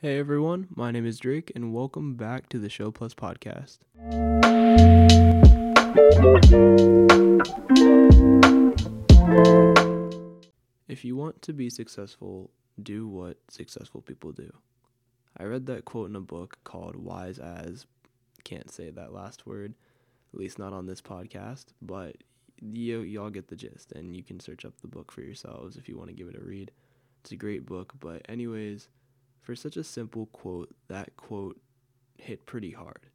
Hey everyone, my name is Drake, and welcome back to the Show Plus podcast. If you want to be successful, do what successful people do. I read that quote in a book called Wise As. Can't say that last word, at least not on this podcast, but you, y'all get the gist, and you can search up the book for yourselves if you want to give it a read. It's a great book, but, anyways, for such a simple quote, that quote hit pretty hard.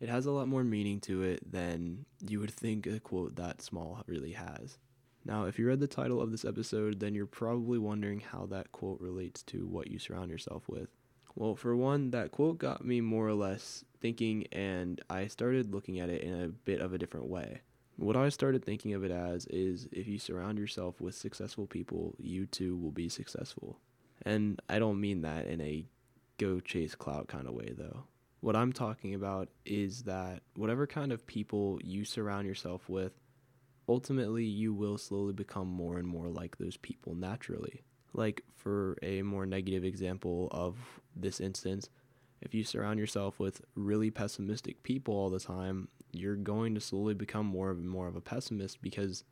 It has a lot more meaning to it than you would think a quote that small really has. Now, if you read the title of this episode, then you're probably wondering how that quote relates to what you surround yourself with. Well, for one, that quote got me more or less thinking, and I started looking at it in a bit of a different way. What I started thinking of it as is if you surround yourself with successful people, you too will be successful. And I don't mean that in a go chase clout kind of way, though. What I'm talking about is that whatever kind of people you surround yourself with, ultimately you will slowly become more and more like those people naturally. Like, for a more negative example of this instance, if you surround yourself with really pessimistic people all the time, you're going to slowly become more and more of a pessimist because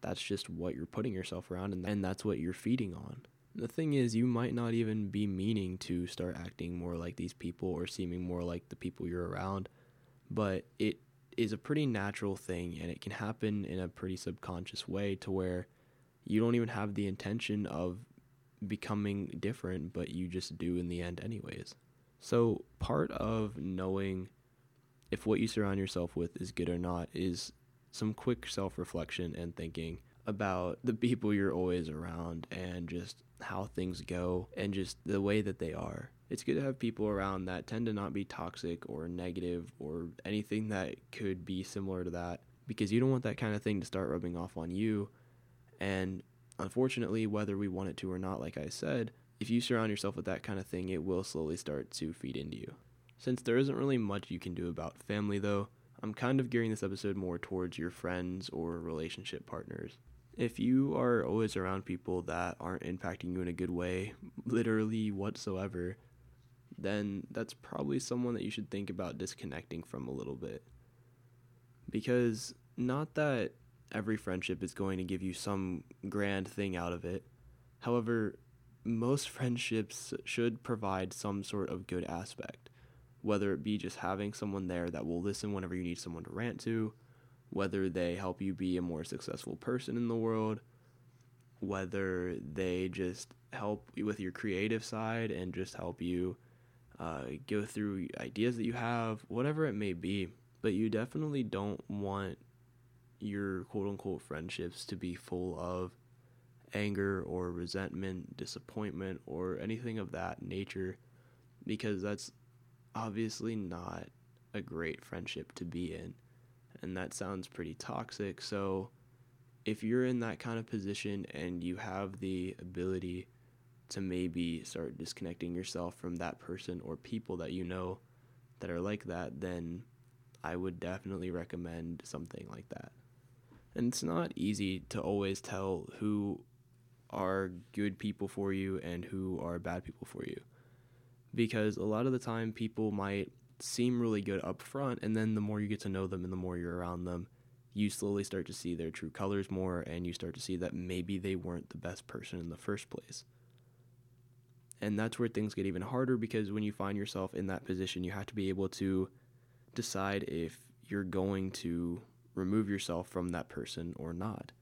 that's just what you're putting yourself around and, and that's what you're feeding on. The thing is, you might not even be meaning to start acting more like these people or seeming more like the people you're around, but it is a pretty natural thing and it can happen in a pretty subconscious way to where you don't even have the intention of becoming different, but you just do in the end, anyways. So, part of knowing if what you surround yourself with is good or not is some quick self reflection and thinking about the people you're always around and just how things go and just the way that they are. It's good to have people around that tend to not be toxic or negative or anything that could be similar to that because you don't want that kind of thing to start rubbing off on you. And unfortunately, whether we want it to or not, like I said, if you surround yourself with that kind of thing, it will slowly start to feed into you. Since there isn't really much you can do about family, though, I'm kind of gearing this episode more towards your friends or relationship partners. If you are always around people that aren't impacting you in a good way, literally whatsoever, then that's probably someone that you should think about disconnecting from a little bit. Because not that every friendship is going to give you some grand thing out of it. However, most friendships should provide some sort of good aspect, whether it be just having someone there that will listen whenever you need someone to rant to, whether they help you be a more successful person in the world, whether they just help with your creative side and just help you uh, go through ideas that you have, whatever it may be. But you definitely don't want your quote unquote friendships to be full of anger or resentment, disappointment, or anything of that nature, because that's obviously not a great friendship to be in. And that sounds pretty toxic. So, if you're in that kind of position and you have the ability to maybe start disconnecting yourself from that person or people that you know that are like that, then I would definitely recommend something like that. And it's not easy to always tell who are good people for you and who are bad people for you. Because a lot of the time, people might seem really good up front, and then the more you get to know them and the more you're around them, you slowly start to see their true colors more, and you start to see that maybe they weren't the best person in the first place. And that's where things get even harder because when you find yourself in that position, you have to be able to decide if you're going to remove yourself from that person or not.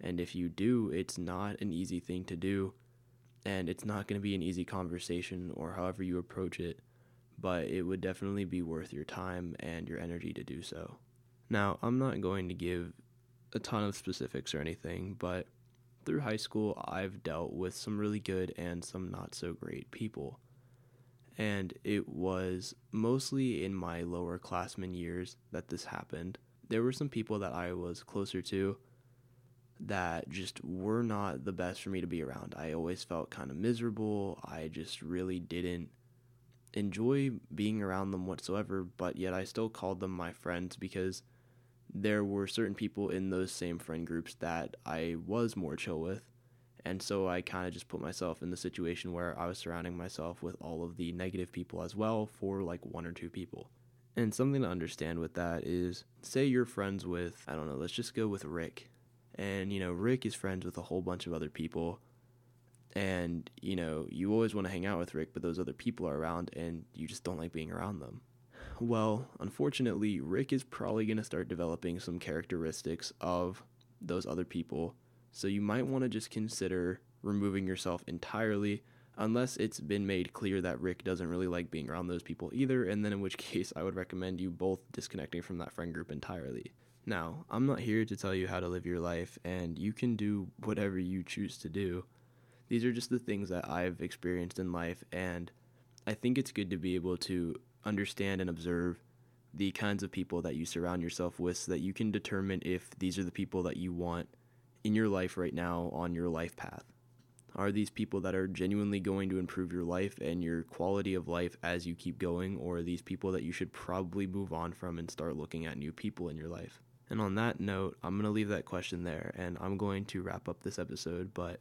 And if you do, it's not an easy thing to do. And it's not going to be an easy conversation or however you approach it, but it would definitely be worth your time and your energy to do so. Now, I'm not going to give a ton of specifics or anything, but through high school, I've dealt with some really good and some not so great people. And it was mostly in my lower classmen years that this happened. There were some people that I was closer to that just were not the best for me to be around. I always felt kind of miserable. I just really didn't enjoy being around them whatsoever, but yet I still called them my friends because there were certain people in those same friend groups that I was more chill with, And so I kind of just put myself in the situation where I was surrounding myself with all of the negative people as well for like one or two people. And something to understand with that is say you're friends with, I don't know, let's just go with Rick. And, you know, Rick is friends with a whole bunch of other people. And, you know, you always want to hang out with Rick, but those other people are around and you just don't like being around them. Well, unfortunately, Rick is probably going to start developing some characteristics of those other people. So you might want to just consider removing yourself entirely unless it's been made clear that Rick doesn't really like being around those people either, and then in which case I would recommend you both disconnecting from that friend group entirely. Now, I'm not here to tell you how to live your life, and you can do whatever you choose to do. These are just the things that I've experienced in life, and I think it's good to be able to understand and observe the kinds of people that you surround yourself with so that you can determine if these are the people that you want in your life right now on your life path. Are these people that are genuinely going to improve your life and your quality of life as you keep going, or are these people that you should probably move on from and start looking at new people in your life? And on that note, I'm going to leave that question there and I'm going to wrap up this episode. But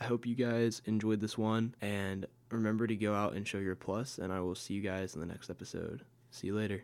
I hope you guys enjoyed this one and remember to go out and show your plus, and I will see you guys in the next episode. See you later.